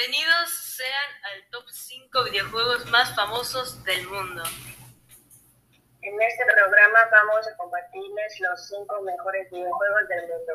Bienvenidos sean al top 5 videojuegos más famosos del mundo. En este programa vamos a compartirles los 5 mejores videojuegos del mundo.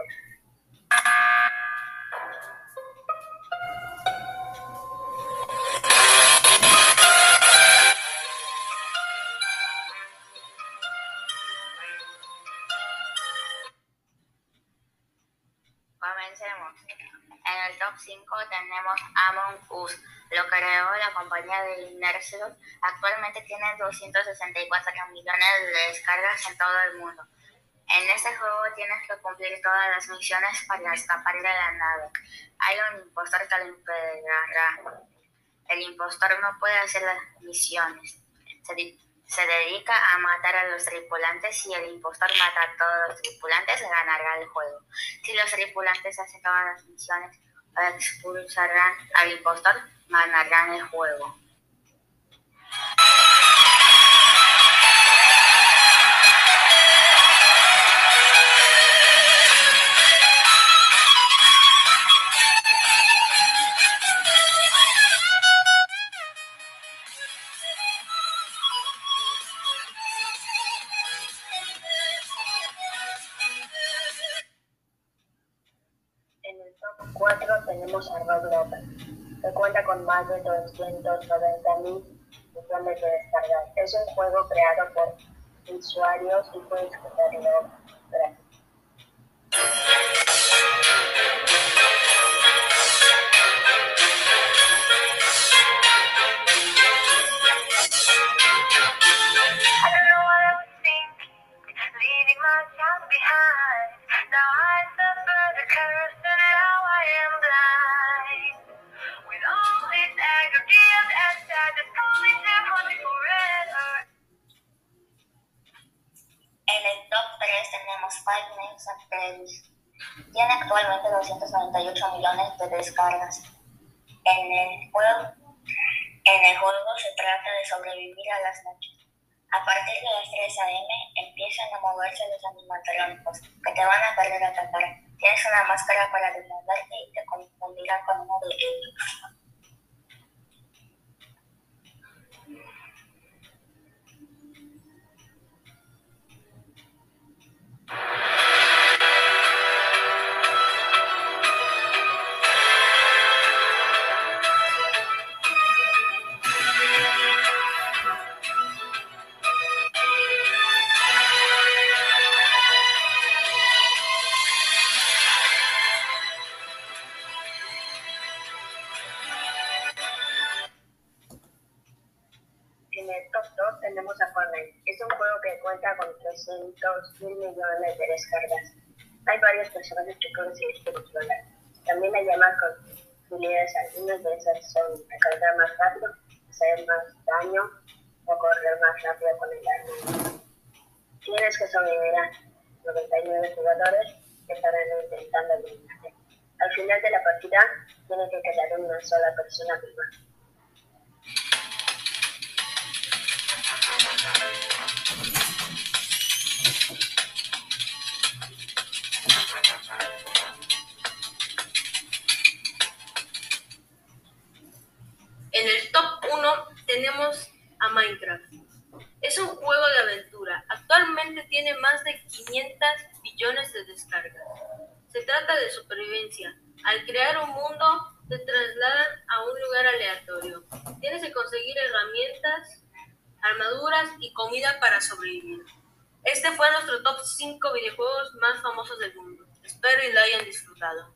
En el top 5 tenemos Among Us. Lo creó la compañía de Inercio. Actualmente tiene 264 millones de descargas en todo el mundo. En este juego tienes que cumplir todas las misiones para escapar de la nave. Hay un impostor que lo impedirá. El impostor no puede hacer las misiones. Se, dedica a matar a los tripulantes y el impostor mata a todos los tripulantes ganará el juego. Si los tripulantes hacen todas las misiones expulsarán al impostor, ganarán el juego. 4 tenemos a Roblox, que cuenta con más de 290 mil millones de descargas. Es un juego creado por usuarios y jugarlo gratis. 3 tenemos Five Nights at Freddy's. Tiene actualmente 298 millones de descargas. En el juego, en el juego se trata de sobrevivir a las noches. A partir de las 3 a.m. empiezan a moverse los animatrónicos que te van a querer atacar. Tienes una máscara para defenderte y te confundirán con uno de tenemos a Fortnite. Es un juego que cuenta con 300 mil millones de descargas. Hay varios personajes que puedes elegir explorar. También hay llamas con habilidades. Algunas de esas son recargar más rápido, hacer más daño o correr más rápido con el arma. Tienes que sobrevivir a 99 jugadores que estarán intentando eliminarte. Al final de la partida, tiene que quedar una sola persona viva. Actualmente tiene más de 500 billones de descargas. Se trata de supervivencia. Al crear un mundo, te trasladan a un lugar aleatorio. Tienes que conseguir herramientas, armaduras y comida para sobrevivir. Este fue nuestro top 5 videojuegos más famosos del mundo. Espero y lo hayan disfrutado.